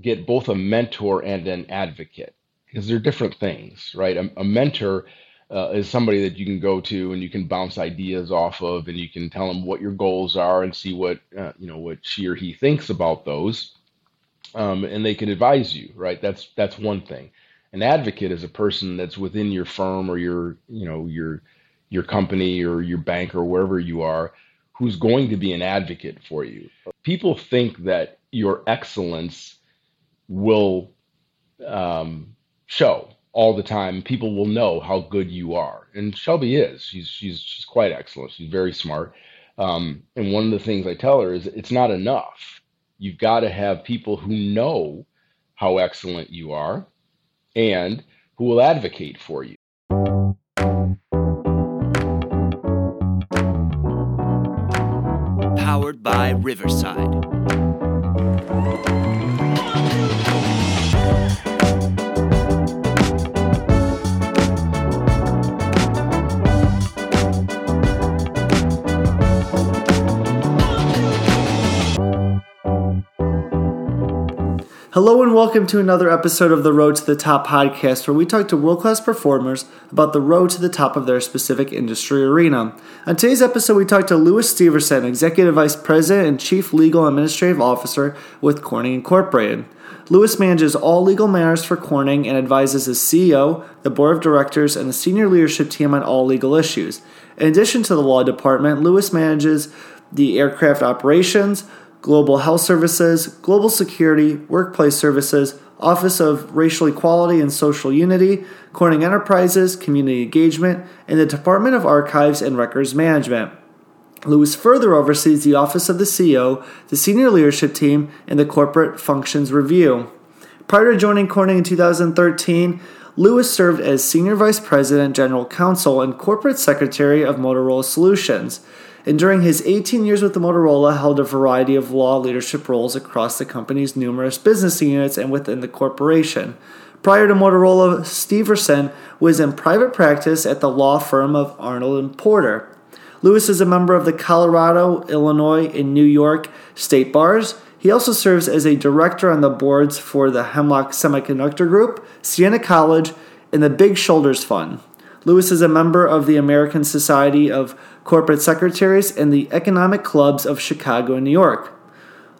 get both a mentor and an advocate because they're different things, right? A, a mentor uh, is somebody that you can go to and you can bounce ideas off of, and you can tell them what your goals are and see what uh, you know what she or he thinks about those, um, and they can advise you, right? That's that's one thing. An advocate is a person that's within your firm or your you know your your company or your bank or wherever you are who's going to be an advocate for you. People think that your excellence will um, show all the time. People will know how good you are, and Shelby is. She's she's she's quite excellent. She's very smart. Um, and one of the things I tell her is it's not enough. You've got to have people who know how excellent you are and who will advocate for you. Powered by Riverside. Hello and welcome to another episode of the Road to the Top podcast, where we talk to world class performers about the road to the top of their specific industry arena. On today's episode, we talk to Lewis Steverson, Executive Vice President and Chief Legal and Administrative Officer with Corning Incorporated. Lewis manages all legal matters for Corning and advises the CEO, the board of directors, and the senior leadership team on all legal issues. In addition to the law department, Lewis manages the aircraft operations, Global Health Services, Global Security, Workplace Services, Office of Racial Equality and Social Unity, Corning Enterprises, Community Engagement, and the Department of Archives and Records Management. Lewis further oversees the Office of the CEO, the Senior Leadership Team, and the Corporate Functions Review. Prior to joining Corning in 2013, Lewis served as Senior Vice President, General Counsel, and Corporate Secretary of Motorola Solutions and during his 18 years with the Motorola, held a variety of law leadership roles across the company's numerous business units and within the corporation. Prior to Motorola, Steverson was in private practice at the law firm of Arnold and Porter. Lewis is a member of the Colorado, Illinois, and New York state bars. He also serves as a director on the boards for the Hemlock Semiconductor Group, Siena College, and the Big Shoulders Fund. Lewis is a member of the American Society of Corporate Secretaries and the Economic Clubs of Chicago and New York.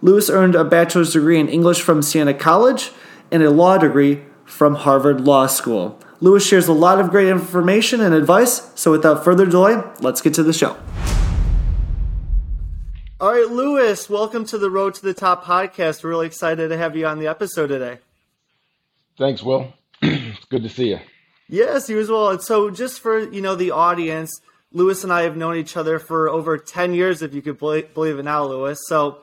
Lewis earned a bachelor's degree in English from Siena College and a law degree from Harvard Law School. Lewis shares a lot of great information and advice, so without further delay, let's get to the show. All right, Lewis, welcome to the Road to the Top podcast. We're really excited to have you on the episode today. Thanks, Will. it's good to see you. Yes, you as well. And so, just for you know the audience, Lewis and I have known each other for over ten years, if you could believe it now, Lewis. So,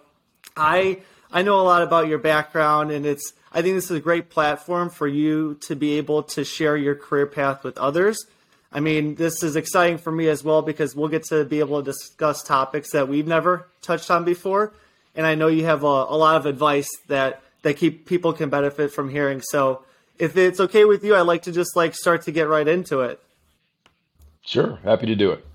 I I know a lot about your background, and it's I think this is a great platform for you to be able to share your career path with others. I mean, this is exciting for me as well because we'll get to be able to discuss topics that we've never touched on before, and I know you have a, a lot of advice that that keep people can benefit from hearing. So if it's okay with you, I'd like to just like start to get right into it. Sure, happy to do it.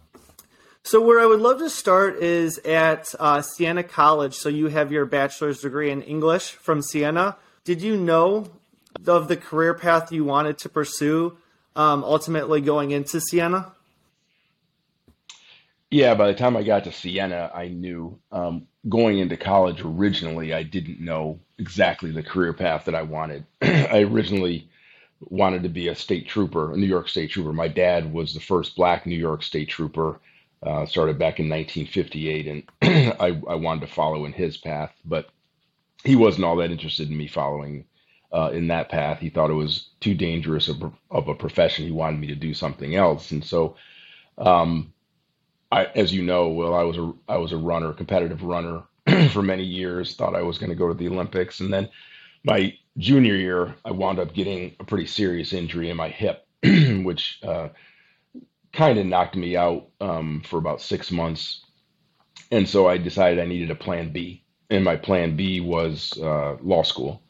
So where I would love to start is at uh, Siena College. So you have your bachelor's degree in English from Siena. Did you know of the career path you wanted to pursue um, ultimately going into Siena? Yeah, by the time I got to Siena, I knew um, going into college originally, I didn't know exactly the career path that I wanted. I originally wanted to be a state trooper, a New York state trooper. My dad was the first black New York state trooper, uh, started back in 1958, and I, I, wanted to follow in his path, but he wasn't all that interested in me following uh, in that path. He thought it was too dangerous of, of, a profession. He wanted me to do something else, and so. Um, I, as you know, Will, I was a I was a runner, competitive runner for many years. Thought I was going to go to the Olympics, and then my junior year, I wound up getting a pretty serious injury in my hip, which uh, kind of knocked me out um, for about six months. And so I decided I needed a plan B, and my plan B was uh, law school.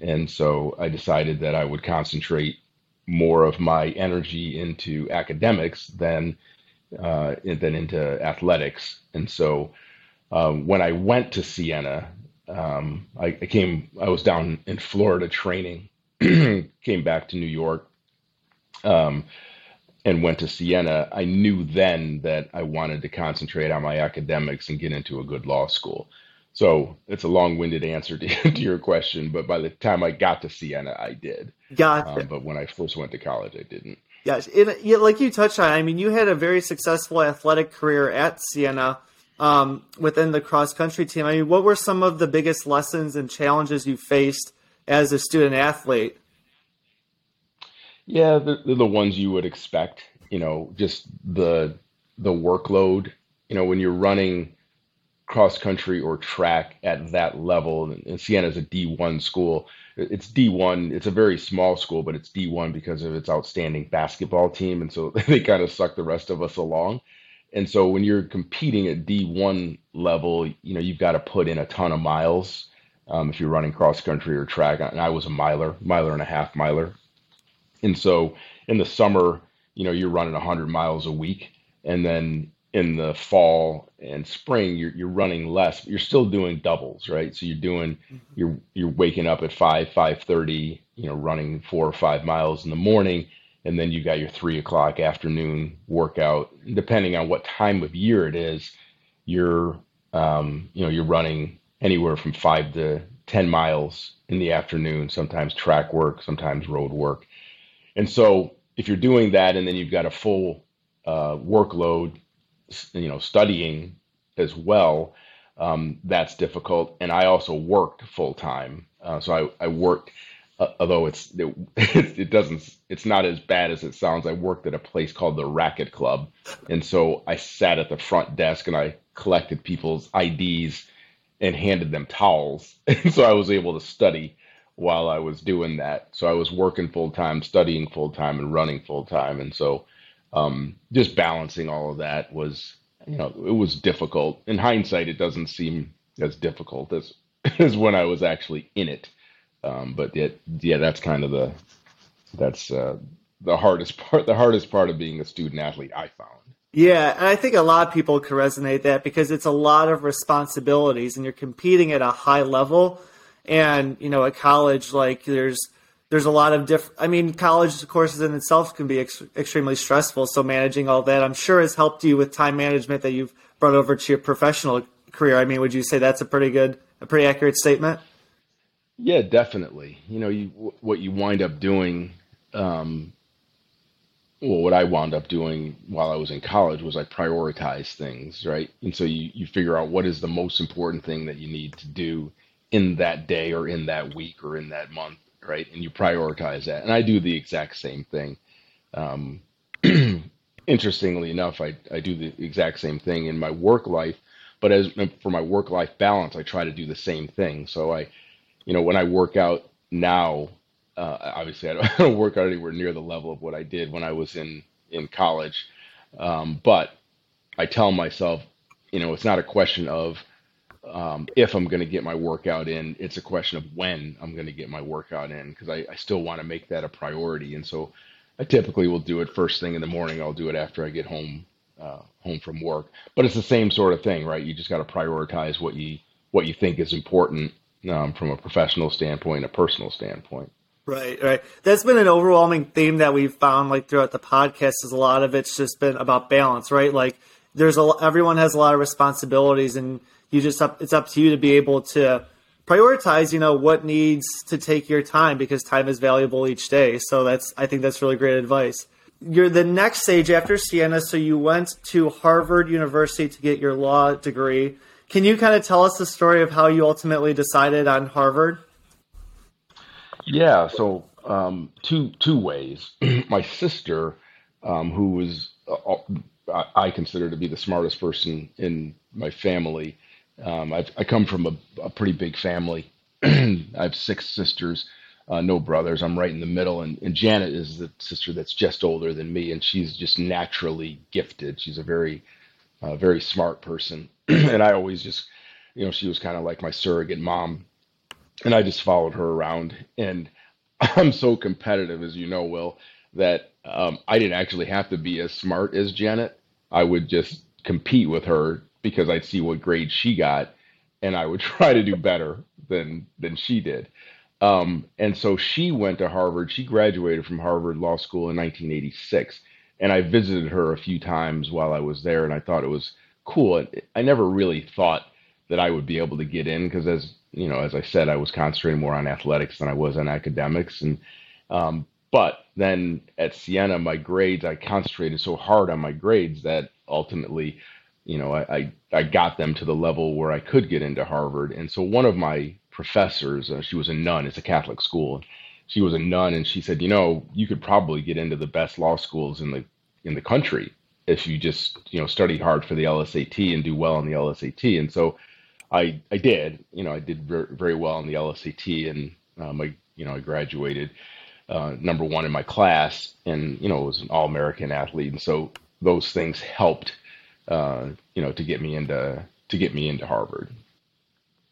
And so I decided that I would concentrate more of my energy into academics than uh, than into athletics. And so um, when I went to Siena, um, I, I came, I was down in Florida training, came back to New York, um, and went to Siena. I knew then that I wanted to concentrate on my academics and get into a good law school. So it's a long-winded answer to, to your question, but by the time I got to Siena, I did. Gotcha. Um, but when I first went to college, I didn't. Yes, yeah, like you touched on, I mean, you had a very successful athletic career at Siena um, within the cross country team. I mean, what were some of the biggest lessons and challenges you faced as a student athlete? Yeah, they're the ones you would expect. You know, just the the workload. You know, when you're running cross country or track at that level, and Siena is a D1 school. It's D1. It's a very small school, but it's D1 because of its outstanding basketball team, and so they kind of suck the rest of us along. And so when you're competing at D1 level, you know you've got to put in a ton of miles um, if you're running cross country or track. And I was a miler, miler and a half miler, and so in the summer, you know, you're running 100 miles a week, and then in the fall and spring, you're you're running less, but you're still doing doubles, right? So you're doing you're you're waking up at five, five thirty, you know, running four or five miles in the morning, and then you got your three o'clock afternoon workout. Depending on what time of year it is, you're um, you know you're running anywhere from five to ten miles in the afternoon. Sometimes track work, sometimes road work, and so if you're doing that, and then you've got a full uh, workload, you know, studying as well, um, that's difficult. And I also worked full time, uh, so I, I worked. Uh, although it's it, it doesn't it's not as bad as it sounds. I worked at a place called the Racket Club, and so I sat at the front desk and I collected people's IDs and handed them towels, and so I was able to study while I was doing that. So I was working full time, studying full time, and running full time. And so um, just balancing all of that was, you know, it was difficult. In hindsight, it doesn't seem as difficult as as when I was actually in it. Um, but yet, yeah, that's kind of the that's uh, the hardest part. The hardest part of being a student athlete, I found. Yeah, and I think a lot of people can resonate that because it's a lot of responsibilities, and you're competing at a high level and you know at college like there's there's a lot of different i mean college courses in itself can be ex- extremely stressful so managing all that i'm sure has helped you with time management that you've brought over to your professional career. I mean would you say that's a pretty good a pretty accurate statement? Yeah definitely. You know you what you wind up doing um, well, what I wound up doing while I was in college was I prioritize things, right? And so you, you figure out what is the most important thing that you need to do in that day or in that week or in that month, right? And you prioritize that. And I do the exact same thing. Um, interestingly enough, I, I do the exact same thing in my work life, but as for my work life balance, I try to do the same thing. So I, you know, when I work out now, uh, obviously I don't, I don't, work out anywhere near the level of what I did when I was in, in college. Um, but I tell myself, you know, it's not a question of, um, if I'm going to get my workout in. It's a question of when I'm going to get my workout in because I, I still want to make that a priority. And so I typically will do it first thing in the morning. I'll do it after I get home uh, home from work. But it's the same sort of thing, right? You just got to prioritize what you what you think is important um, from a professional standpoint, a personal standpoint. Right, right. That's been an overwhelming theme that we've found like throughout the podcast. Is a lot of it's just been about balance, right? Like there's a everyone has a lot of responsibilities and you just up, it's up to you to be able to prioritize you know what needs to take your time because time is valuable each day. So that's i think that's really great advice. You're the next stage after siena so you went to harvard university to get your law degree. Can you kind of tell us the story of how you ultimately decided on harvard? Yeah so um, two two ways. My sister um, who was uh, i consider to be the smartest person in my family um, i come from a, a, pretty big family. I have six sisters, uh, no brothers. I'm right in the middle, and, and, Janet is the sister that's just older than me, and she's just naturally gifted. She's a very, uh, very smart person, and I always just, you know, she was kind of like my surrogate mom, and I just followed her around. And I'm so competitive, as you know, Will, that um, I didn't actually have to be as smart as Janet. I would just compete with her because I'd see what grade she got, and I would try to do better than than she did. Um, and so she went to Harvard. She graduated from Harvard Law School in 1986, and I visited her a few times while I was there, and I thought it was cool. I never really thought that I would be able to get in because, as you know, as I said, I was concentrating more on athletics than I was on academics, and um, but then at Siena, my grades, I concentrated so hard on my grades that ultimately, you know, I, I, I got them to the level where I could get into Harvard. And so one of my professors, uh, she was a nun, it's a Catholic school. She was a nun, and she said, you know, you could probably get into the best law schools in the in the country if you just you know study hard for the LSAT and do well on the LSAT. And so I I did, you know, I did very, very well on the LSAT, and um, I you know I graduated uh, number one in my class, and you know was an all American athlete, and so those things helped, uh, you know, to get me into to get me into Harvard.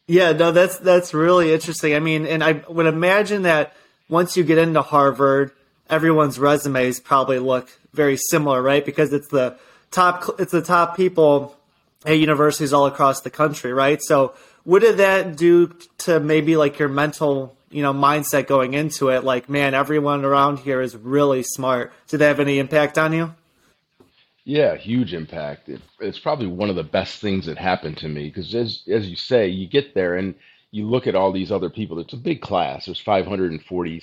Yeah, no, that's that's really interesting. I mean, and I would imagine that once you get into Harvard, everyone's resumes probably look very similar, right? Because it's the top it's the top people at universities all across the country, right? So, what did that do to maybe like your mental you know mindset going into it like man everyone around here is really smart did that have any impact on you yeah huge impact it, it's probably one of the best things that happened to me because as as you say you get there and you look at all these other people it's a big class there's 540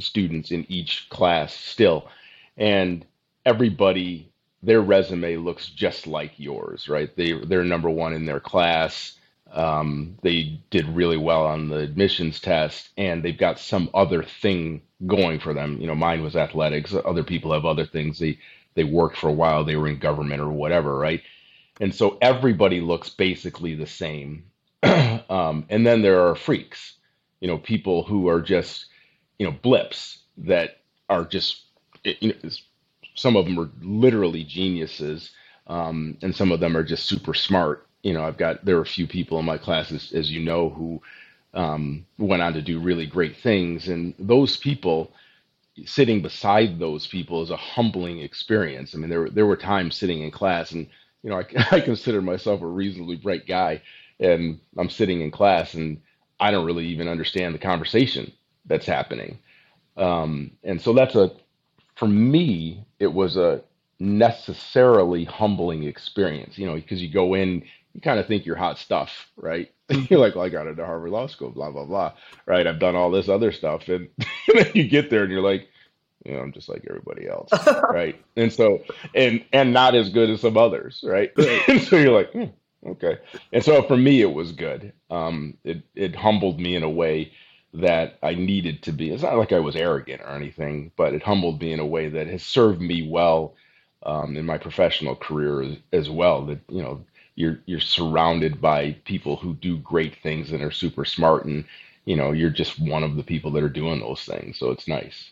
students in each class still and everybody their resume looks just like yours right they they're number one in their class um, they did really well on the admissions test, and they've got some other thing going for them. You know, mine was athletics. Other people have other things. They they worked for a while. They were in government or whatever, right? And so everybody looks basically the same. um, and then there are freaks, you know, people who are just, you know, blips that are just, you know, some of them are literally geniuses, um, and some of them are just super smart you know, I've got there are a few people in my classes, as you know, who um, went on to do really great things, and those people sitting beside those people is a humbling experience. I mean, there were, there were times sitting in class, and you know, I, I consider myself a reasonably bright guy, and I'm sitting in class, and I don't really even understand the conversation that's happening. Um, and so that's a, for me, it was a necessarily humbling experience, you know, because you go in, you kind of think you're hot stuff, right? you're like, well, I got into Harvard Law School, blah blah blah, right? I've done all this other stuff, and, then you get there and you're like, you know, I'm just like everybody else, right? And so, and and not as good as some others, right? and so you're like, hmm, okay. And so for me, it was good. Um, it it humbled me in a way that I needed to be. It's not like I was arrogant or anything, but it humbled me in a way that has served me well um, in my professional career as, as well. That you know you're you're surrounded by people who do great things and are super smart and you know you're just one of the people that are doing those things so it's nice.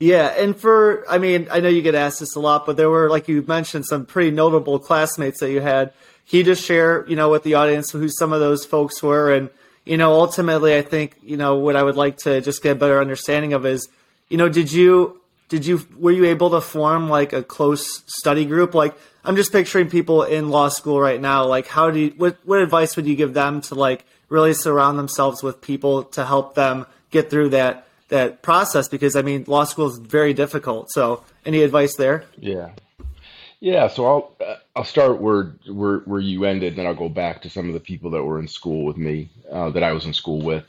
Yeah and for i mean i know you get asked this a lot but there were like you mentioned some pretty notable classmates that you had. You just share you know with the audience who some of those folks were? And you know ultimately i think you know what i would like to just get a better understanding of is you know did you did you were you able to form like a close study group? Like I'm just picturing people in law school right now. Like, how do you, what, what advice would you give them to like really surround themselves with people to help them get through that, that process? Because I mean, law school is very difficult. So any advice there? Yeah. Yeah. So I'll, uh, I'll start where, where, where you ended, and then I'll go back to some of the people that were in school with me, uh, that I was in school with.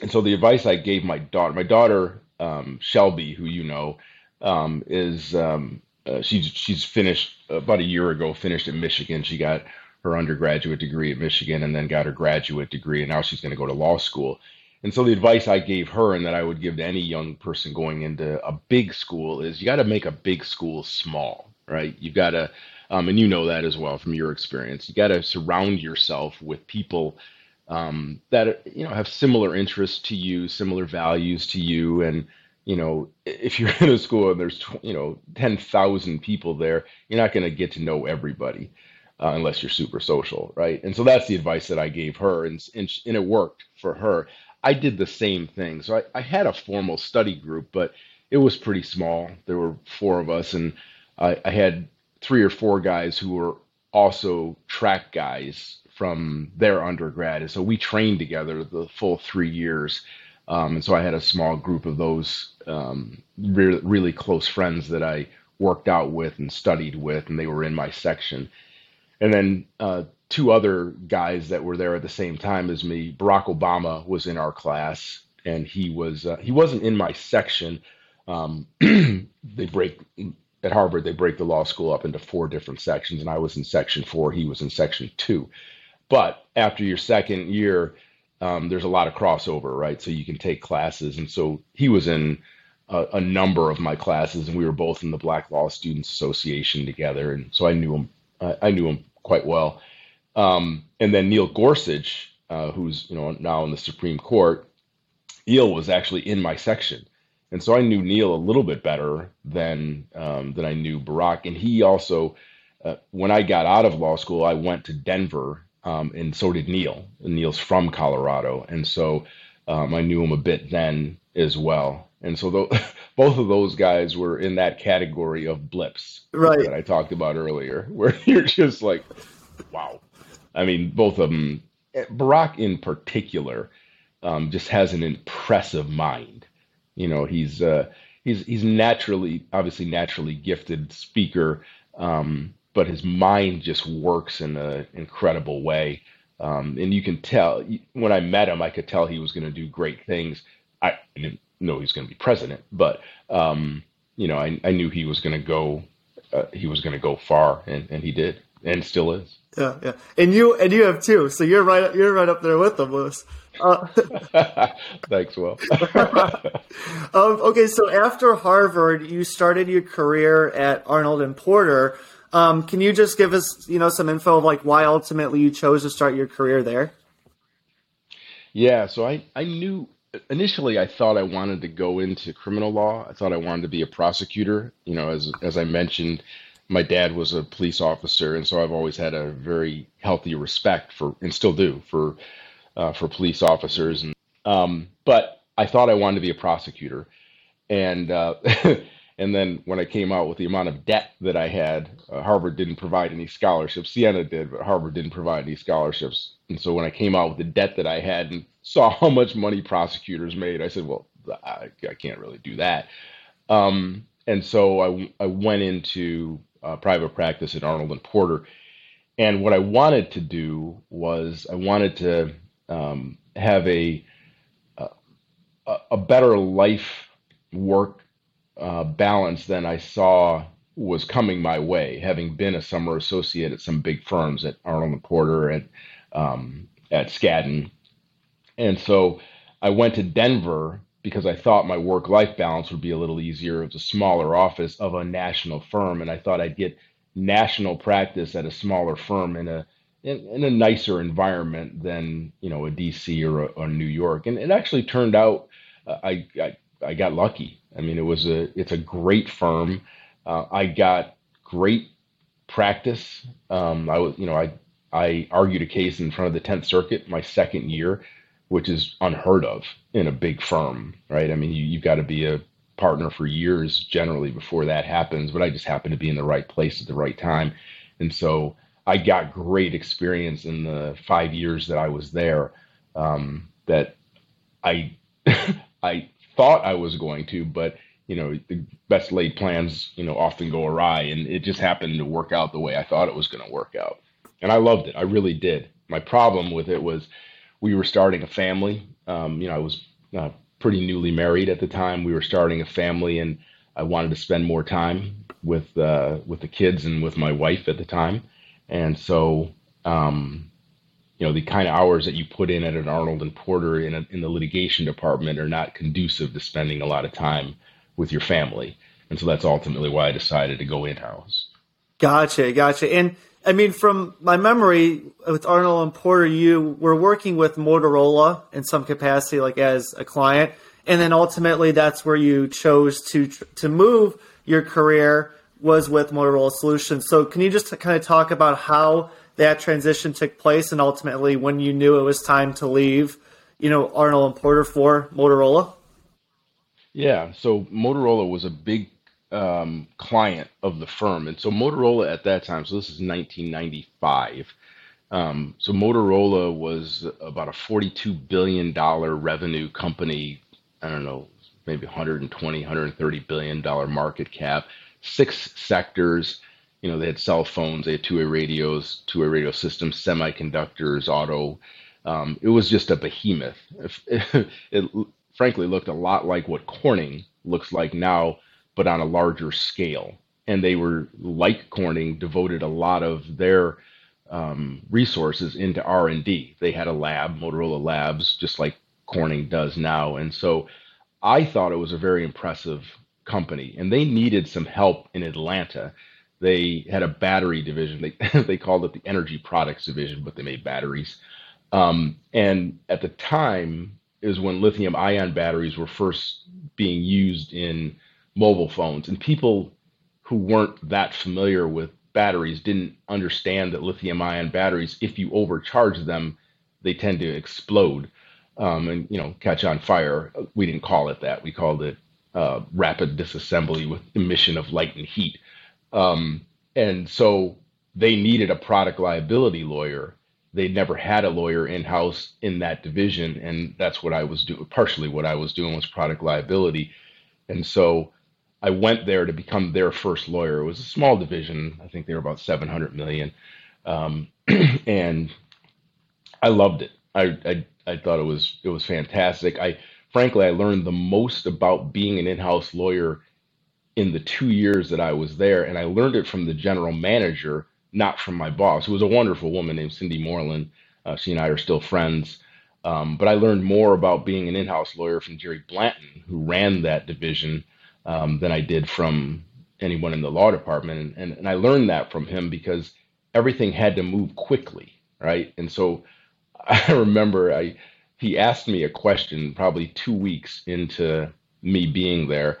And so the advice I gave my daughter, my daughter, um, Shelby, who you know, um, is um, uh, she's she's finished about a year ago. Finished at Michigan. She got her undergraduate degree at Michigan and then got her graduate degree, and now she's going to go to law school. And so the advice I gave her, and that I would give to any young person going into a big school, is you got to make a big school small, right? You've got to, um, and you know that as well from your experience. You got to surround yourself with people um, that you know have similar interests to you, similar values to you, and you know, if you're in a school and there's, you know, 10,000 people there, you're not going to get to know everybody uh, unless you're super social, right? And so that's the advice that I gave her, and, and, and it worked for her. I did the same thing. So I, I had a formal study group, but it was pretty small. There were four of us, and I, I had three or four guys who were also track guys from their undergrad, and so we trained together the full three years. Um, and so I had a small group of those um, re- really close friends that I worked out with and studied with, and they were in my section. And then uh, two other guys that were there at the same time as me. Barack Obama was in our class, and he was uh, he wasn't in my section. Um, they break at Harvard. They break the law school up into four different sections, and I was in section four. He was in section two. But after your second year, um, there's a lot of crossover, right? So you can take classes, and so he was in a, a, number of my classes, and we were both in the Black Law Students Association together, and so I knew him. I, knew him quite well. Um, and then Neil Gorsuch, uh, who's you know now in the Supreme Court, Neil was actually in my section, and so I knew Neil a little bit better than um, than I knew Barack. And he also, uh, when I got out of law school, I went to Denver, um, and so did Neil. And Neil's from Colorado, and so um, I knew him a bit then as well. And so th- both of those guys were in that category of blips right. that I talked about earlier, where you're just like, wow. I mean, both of them. Barack in particular um, just has an impressive mind. You know, he's uh, he's he's naturally, obviously, naturally gifted speaker, um, but his mind just works in an incredible way. Um, and you can tell when I met him, I could tell he was going to do great things. I didn't know he was going to be president, but um, you know, I, I knew he was going to go. Uh, he was going to go far, and, and he did, and still is. Yeah, yeah, and you and you have too. So you're right. You're right up there with them, Lewis. Uh, Thanks, Will. um, okay, so after Harvard, you started your career at Arnold and Porter. Um, can you just give us, you know, some info of like why ultimately you chose to start your career there? Yeah, so I I knew initially I thought I wanted to go into criminal law. I thought I wanted to be a prosecutor. You know, as as I mentioned, my dad was a police officer, and so I've always had a very healthy respect for, and still do, for uh, for police officers. And um, but I thought I wanted to be a prosecutor, and uh, and then when I came out with the amount of debt that I had, uh, Harvard didn't provide any scholarships. Siena did, but Harvard didn't provide any scholarships. And so when I came out with the debt that I had and saw how much money prosecutors made, I said, well, I, I can't really do that. Um, and so I, I went into uh, private practice at Arnold and Porter. And what I wanted to do was I wanted to um, have a, a, a better life work uh, balance than I saw was coming my way, having been a summer associate at some big firms at Arnold and Porter and um, at Skadden. And so I went to Denver because I thought my work life balance would be a little easier. It was a smaller office of a national firm, and I thought I'd get national practice at a smaller firm in a in, in a nicer environment than you know a DC or a, New York. And it actually turned out uh, I, I I got lucky. I mean, it was a it's a great firm. Uh, I got great practice. Um, I was you know I I argued a case in front of the Tenth Circuit my second year which is unheard of in a big firm, right? I mean, you, you've got to be a partner for years generally before that happens, but I just happened to be in the right place at the right time. And so I got great experience in the five years that I was there um, that I I thought I was going to, but you know, the best laid plans, you know, often go awry, and it just happened to work out the way I thought it was going to work out. And I loved it. I really did. My problem with it was we were starting a family. Um, you know, I was uh, pretty newly married at the time. We were starting a family, and I wanted to spend more time with uh, with the kids and with my wife at the time. And so, um, you know, the kind of hours that you put in at an Arnold and Porter in, a, in the litigation department are not conducive to spending a lot of time with your family. And so that's ultimately why I decided to go in house. Gotcha, gotcha. And I mean, from my memory with Arnold and Porter, you were working with Motorola in some capacity, like as a client, and then ultimately that's where you chose to to move your career was with Motorola Solutions. So, can you just kind of talk about how that transition took place, and ultimately when you knew it was time to leave, you know, Arnold and Porter for Motorola? Yeah. So Motorola was a big um, client of the firm. And so Motorola at that time, so this is 1995. Um, so Motorola was about a $42 billion revenue company. I don't know, maybe 120, 130 billion dollar market cap, six sectors. You know, they had cell phones, they had two-way radios, two-way radio systems, semiconductors, auto. Um, it was just a behemoth. It, it frankly looked a lot like what Corning looks like now, but on a larger scale. And they were like Corning, devoted a lot of their um, resources into R and D. They had a lab, Motorola Labs, just like Corning does now. And so I thought it was a very impressive company, and they needed some help in Atlanta. They had a battery division. They they called it the Energy Products Division, but they made batteries. Um, and at the time is when lithium ion batteries were first being used in mobile phones, and people who weren't that familiar with batteries didn't understand that lithium ion batteries, if you overcharge them, they tend to explode um, and you know catch on fire. We didn't call it that. We called it uh, rapid disassembly with emission of light and heat. Um, and so they needed a product liability lawyer. They'd never had a lawyer in house in that division, and that's what I was doing. Partially, what I was doing was product liability, and so I went there to become their first lawyer. It was a small division. I think they were about 700 million, um, and I loved it. I, I I thought it was it was fantastic. I frankly I learned the most about being an in-house lawyer in the two years that I was there, and I learned it from the general manager, not from my boss, who was a wonderful woman named Cindy Moreland. Uh, she and I are still friends. Um, but I learned more about being an in-house lawyer from Jerry Blanton, who ran that division, um, than I did from anyone in the law department. And, and, and I learned that from him because everything had to move quickly, right? And so I remember I he asked me a question probably two weeks into me being there,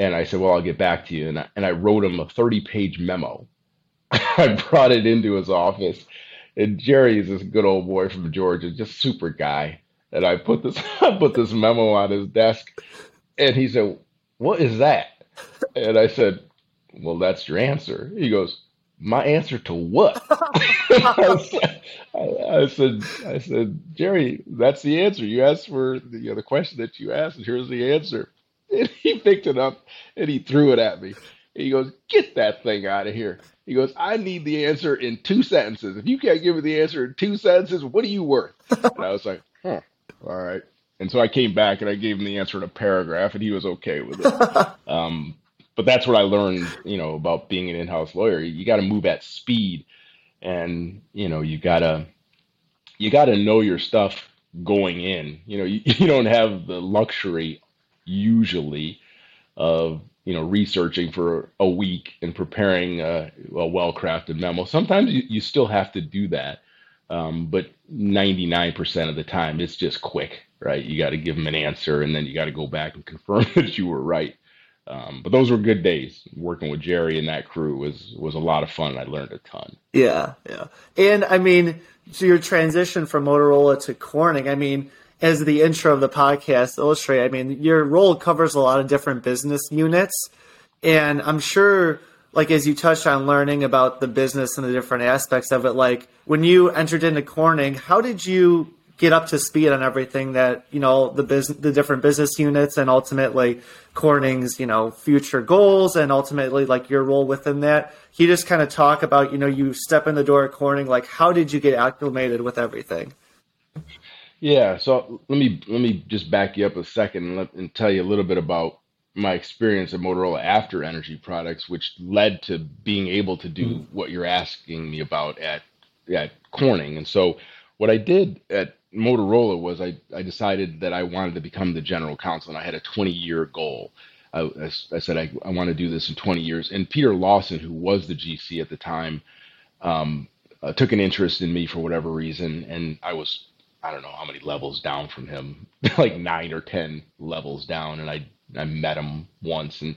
and I said, "Well, I'll get back to you." And I, and I wrote him a thirty-page memo. I brought it into his office, and Jerry is this good old boy from Georgia, just super guy. And I put this I put this memo on his desk, and he said, "What is that?" And I said, "Well, that's your answer." He goes, my answer to what? I, said, I, said, I said, Jerry, that's the answer. You asked for the, you know, the question that you asked, and here's the answer. And he picked it up and he threw it at me. He goes, Get that thing out of here. He goes, I need the answer in two sentences. If you can't give me the answer in two sentences, what are you worth? And I was like, Huh, all right. And so I came back and I gave him the answer in a paragraph, and he was okay with it. Um, but that's what I learned, you know, about being an in-house lawyer. You got to move at speed, and you know, you gotta you gotta know your stuff going in. You know, you, you don't have the luxury usually of you know researching for a week and preparing a, a well-crafted memo. Sometimes you, you still have to do that, um, but 99% of the time it's just quick, right? You got to give them an answer, and then you got to go back and confirm that you were right. Um, but those were good days. Working with Jerry and that crew was was a lot of fun. I learned a ton. Yeah, yeah. And I mean, so your transition from Motorola to Corning. I mean, as the intro of the podcast illustrate, I mean, your role covers a lot of different business units, and I'm sure. Like as you touched on learning about the business and the different aspects of it, like when you entered into Corning, how did you get up to speed on everything that you know the business, the different business units, and ultimately Corning's you know future goals, and ultimately like your role within that. Can you just kind of talk about you know you step in the door at Corning, like how did you get acclimated with everything? Yeah, so let me let me just back you up a second and, let, and tell you a little bit about my experience at Motorola after Energy Products, which led to being able to do mm-hmm. what you're asking me about at at Corning. And so what I did at Motorola was I, I decided that I wanted to become the general counsel, and I had a 20 year goal. I, I, I said I, I want to do this in 20 years. And Peter Lawson, who was the GC at the time, um, uh, took an interest in me for whatever reason, and I was I don't know how many levels down from him, like nine or ten levels down, and I I met him once, and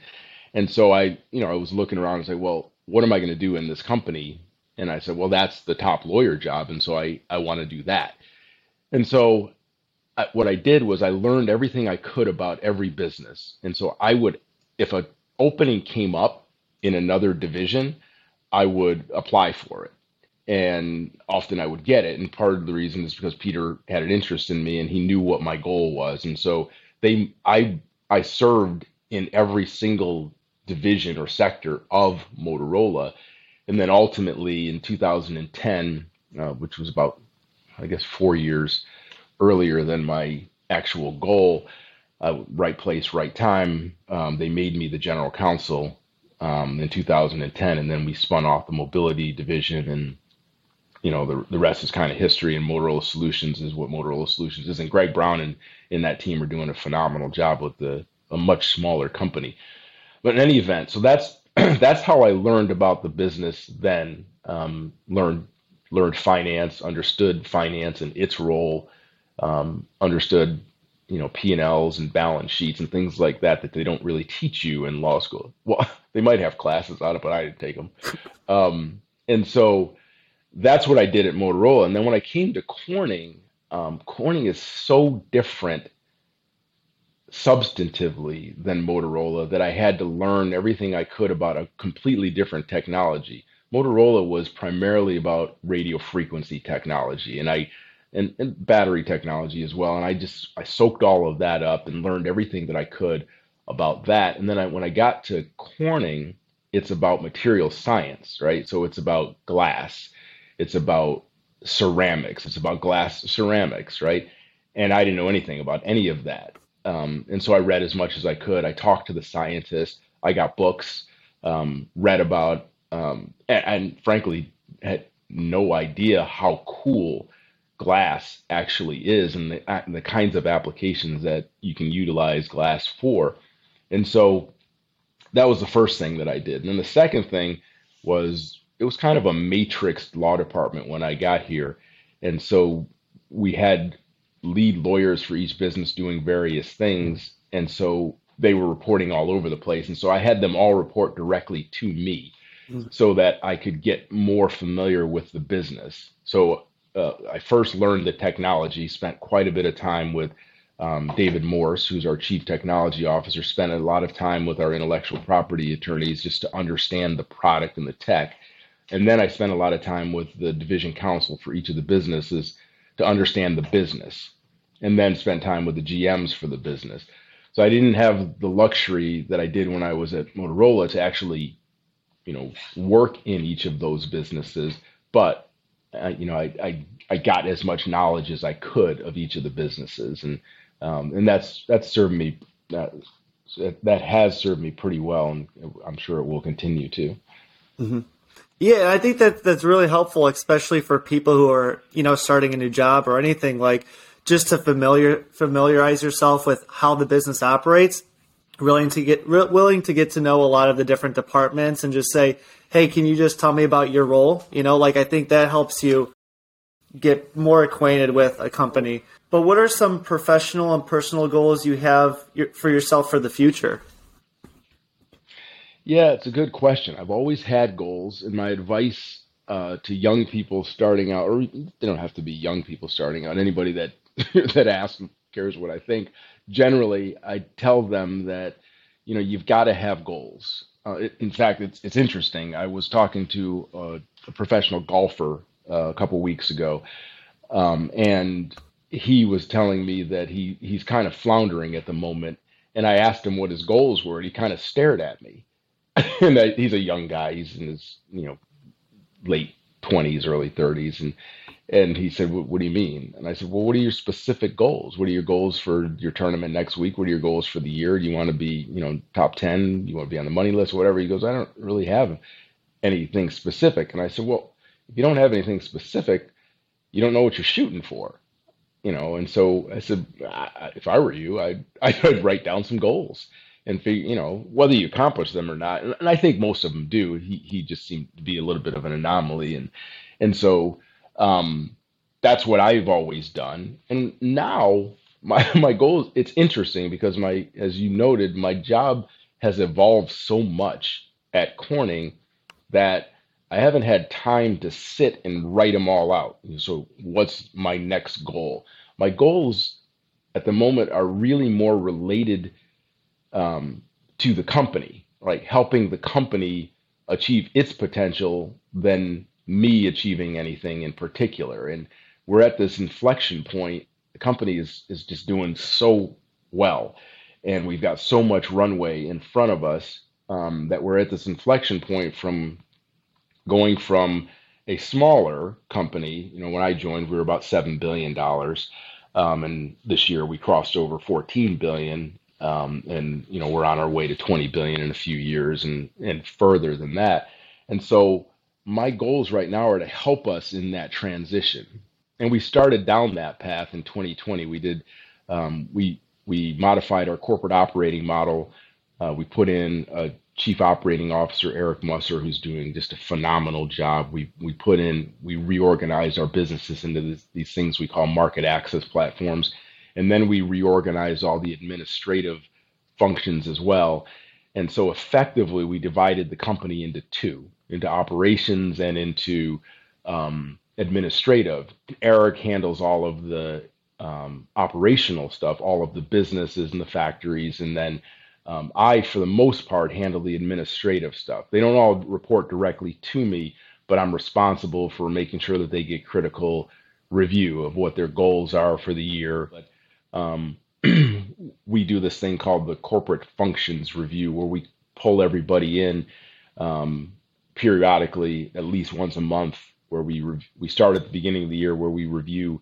and so I you know I was looking around and say, well, what am I going to do in this company? And I said, well, that's the top lawyer job, and so I I want to do that. And so I, what I did was I learned everything I could about every business. And so I would, if a opening came up in another division, I would apply for it. And often I would get it. And part of the reason is because Peter had an interest in me and he knew what my goal was. And so they I I served in every single division or sector of Motorola. And then ultimately in 2010, uh, which was about, I guess, four years earlier than my actual goal, uh, right place, right time, um, they made me the general counsel um, in 2010. And then we spun off the mobility division. And, you know, the, the rest is kind of history. And Motorola Solutions is what Motorola Solutions is. And Greg Brown and in that team are doing a phenomenal job with the a much smaller company. But in any event, so that's that's how I learned about the business. Then um, learned learned finance, understood finance and its role, um, understood you know P and Ls and balance sheets and things like that that they don't really teach you in law school. Well, they might have classes on it, but I didn't take them. Um, and so that's what I did at Motorola. And then when I came to Corning, um, Corning is so different substantively than Motorola that I had to learn everything I could about a completely different technology. Motorola was primarily about radio frequency technology and I and, and battery technology as well. And I just I soaked all of that up and learned everything that I could about that. And then I, when I got to Corning, it's about material science, right? So it's about glass, it's about ceramics, it's about glass ceramics, right? And I didn't know anything about any of that. Um, and so I read as much as I could. I talked to the scientists. I got books, um, read about, um, and, and, frankly, had no idea how cool glass actually is and the, and the kinds of applications that you can utilize glass for. And so that was the first thing that I did. And then the second thing was it was kind of a matrix law department when I got here. And so we had lead lawyers for each business doing various things. And so they were reporting all over the place. And so I had them all report directly to me mm-hmm. so that I could get more familiar with the business. So uh, I first learned the technology, spent quite a bit of time with um, David Morse, who's our chief technology officer, spent a lot of time with our intellectual property attorneys just to understand the product and the tech. And then I spent a lot of time with the division counsel for each of the businesses to understand the business and then spent time with the GMs for the business. So I didn't have the luxury that I did when I was at Motorola to actually, you know, work in each of those businesses. But uh, you know, I, I I got as much knowledge as I could of each of the businesses, and um, and that's that's served me that that has served me pretty well, and I'm sure it will continue to. Mm-hmm. Yeah, I think that that's really helpful, especially for people who are you know starting a new job or anything like just to familiar familiarize yourself with how the business operates willing to get re- willing to get to know a lot of the different departments and just say hey can you just tell me about your role? You know like i think that helps you get more acquainted with a company. But what are some professional and personal goals you have for yourself for the future yeah it's a good question i've always had goals and my advice uh, to young people starting out or they don't have to be young people starting out anybody that that asks cares what I think. Generally, I tell them that you know you've got to have goals. Uh, it, in fact, it's it's interesting. I was talking to a, a professional golfer uh, a couple weeks ago, um, and he was telling me that he he's kind of floundering at the moment. And I asked him what his goals were, and he kind of stared at me. and I, he's a young guy; he's in his you know late twenties, early thirties, and and he said, what, do you mean? And I said, Well, what are your specific goals? What are your goals for your tournament next week? What are your goals for the year? Do you want to be, you know, top 10? You want to be on the money list or whatever? He goes, I don't really have anything specific. And I said, Well, if you don't have anything specific, you don't know what you're shooting for. You know, and so I said, if I were you, I'd, I'd write down some goals and figure, you know, whether you accomplish them or not. And I think most of them do. He, he just seemed to be a little bit of an anomaly. And, and so, um, that's what I've always done. And now my my goal it's interesting because my as you noted, my job has evolved so much at Corning that I haven't had time to sit and write them all out. So what's my next goal? My goals at the moment are really more related um, to the company like helping the company achieve its potential than me achieving anything in particular. And we're at this inflection point. The company is is just doing so well, and we've got so much runway in front of us um, that we're at this inflection point from going from a smaller company. You know, when I joined, we were about seven billion dollars, um, and this year we crossed over fourteen billion. Um, and you know we're on our way to 20 billion in a few years and and further than that. And so my goals right now are to help us in that transition. And we started down that path in 2020 we did um, we we modified our corporate operating model. Uh, we put in a chief operating officer Eric Musser, who's doing just a phenomenal job. We we put in we reorganized our businesses into this, these things we call market access platforms, and then we reorganized all the administrative functions as well. And so effectively, we divided the company into two, into operations and into um, administrative. Eric handles all of the um, operational stuff, all of the businesses and the factories, and then um, I, for the most part, handle the administrative stuff. They don't all report directly to me, but I'm responsible for making sure that they get critical review of what their goals are for the year. But um, we do this thing called the corporate functions review, where we pull everybody in um, periodically, at least once a month, where we re- we start at the beginning of the year, where we review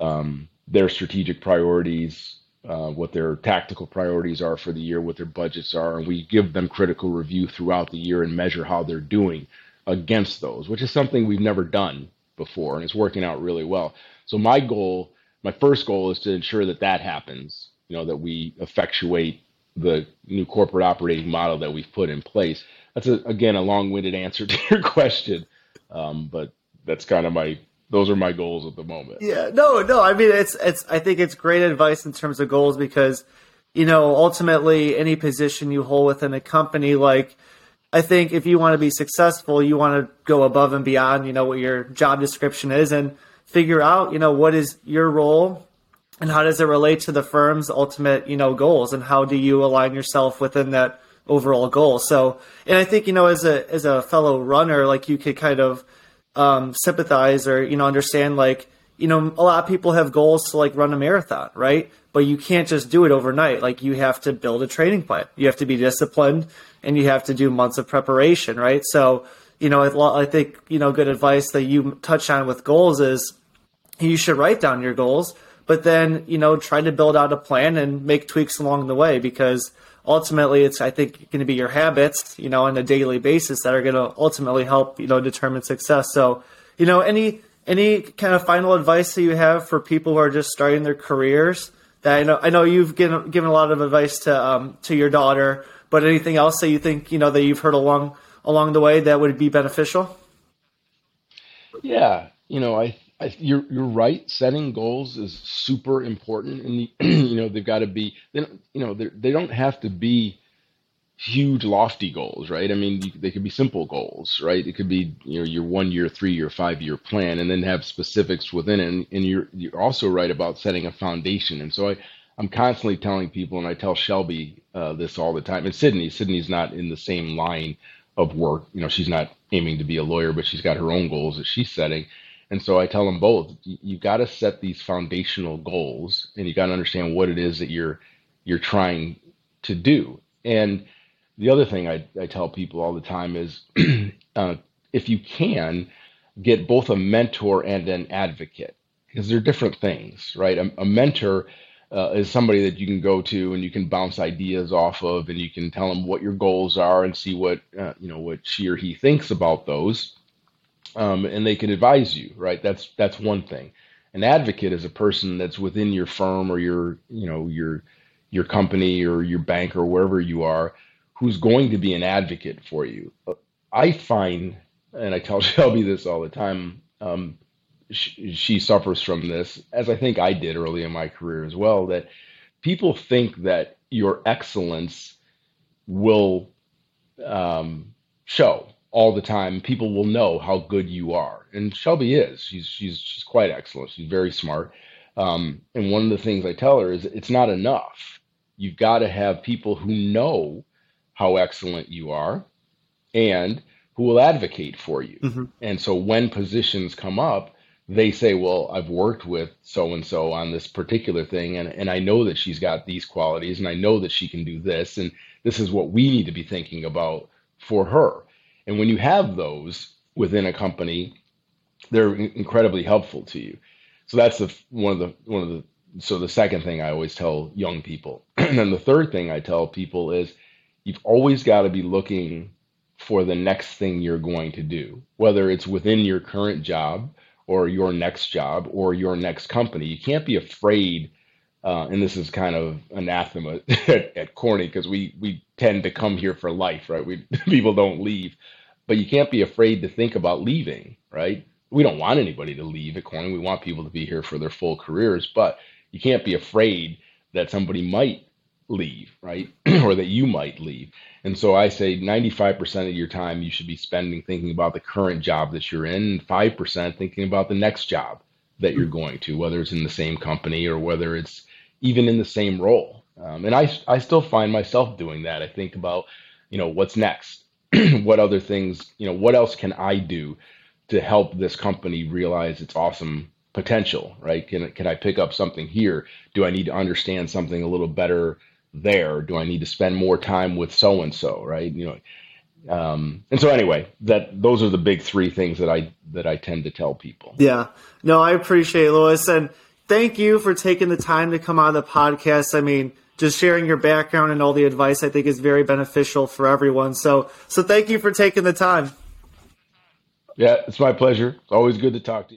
um, their strategic priorities, uh, what their tactical priorities are for the year, what their budgets are, and we give them critical review throughout the year and measure how they're doing against those, which is something we've never done before, and it's working out really well. So my goal, my first goal, is to ensure that that happens. You know, that we effectuate the new corporate operating model that we've put in place. That's a, again a long-winded answer to your question, um, but that's kind of my those are my goals at the moment. Yeah, no, no. I mean, it's it's. I think it's great advice in terms of goals because, you know, ultimately any position you hold within a company, like, I think if you want to be successful, you want to go above and beyond, you know, what your job description is, and figure out, you know, what is your role, and how does it relate to the firm's ultimate, you know, goals, and how do you align yourself within that overall goal. So, and I think you know, as a as a fellow runner, like you could kind of um, sympathize or you know understand like you know a lot of people have goals to like run a marathon right? But you can't just do it overnight. Like you have to build a training plan. You have to be disciplined and you have to do months of preparation right? So you know i think you know good advice that you touch on with goals is you should write down your goals but then you know try to build out a plan and make tweaks along the way because ultimately it's I think going to be your habits, you know, on a daily basis that are going to ultimately help you know determine success. So, you know, any any kind of final advice that you have for people who are just starting their careers? That I know I know you've given given a lot of advice to um, to your daughter, but anything else that you think you know that you've heard along along the way that would be beneficial? Yeah, you know, I you're you're right. Setting goals is super important, and you know they've got to be. They don't, you know they don't have to be huge, lofty goals, right? I mean, they could be simple goals, right? It could be you know your one year, three year, five year plan, and then have specifics within it. And, and you're you're also right about setting a foundation. And so I I'm constantly telling people, and I tell Shelby uh, this all the time. And Sydney, Sydney's not in the same line of work. You know, she's not aiming to be a lawyer, but she's got her own goals that she's setting and so I tell them both, you, have got to set these foundational goals and you got to understand what it is that you're you're trying to do. And the other thing I, I tell people all the time is uh, if you can get both a mentor and an advocate because they're different things, right? A, a mentor uh, is somebody that you can go to and you can bounce ideas off of and you can tell them what your goals are and see what uh, you know what she or he thinks about those um, and they can advise you, right? That's that's one thing. An advocate is a person that's within your firm or your you know your your company or your bank or wherever you are, who's going to be an advocate for you. I find, and I tell Shelby this all the time. Um, she, she suffers from this, as I think I did early in my career as well. That people think that your excellence will um, show all the time, people will know how good you are. And Shelby is. She's she's she's quite excellent. She's very smart. Um, and one of the things I tell her is it's not enough. You've got to have people who know how excellent you are and who will advocate for you. Mm-hmm. And so when positions come up, they say, Well, I've worked with so and so on this particular thing, and, and I know that she's got these qualities, and I know that she can do this, and this is what we need to be thinking about for her. And when you have those within a company, they're incredibly helpful to you. So that's the one of the one of the so the second thing I always tell young people. and then the third thing I tell people is you've always got to be looking for the next thing you're going to do, whether it's within your current job or your next job or your next company. You can't be afraid. Uh, and this is kind of anathema at, at Corning because we we tend to come here for life, right? We people don't leave, but you can't be afraid to think about leaving, right? We don't want anybody to leave at Corning. We want people to be here for their full careers, but you can't be afraid that somebody might leave, right? or that you might leave. And so I say 95% of your time you should be spending thinking about the current job that you're in, and 5% thinking about the next job that you're going to, whether it's in the same company or whether it's even in the same role. Um, and I, I still find myself doing that. I think about, you know, what's next? what other things, you know, what else can I do to help this company realize its awesome potential, right? Can, can I pick up something here? Do I need to understand something a little better there? Do I need to spend more time with so and so, right? You know, um, and so anyway, that those are the big three things that I that I tend to tell people. Yeah, no, I appreciate Lewis, and thank you for taking the time to come on the podcast. I mean, just sharing your background and all the advice, I think, is very beneficial for everyone. So, so thank you for taking the time. Yeah, it's my pleasure. It's always good to talk to you.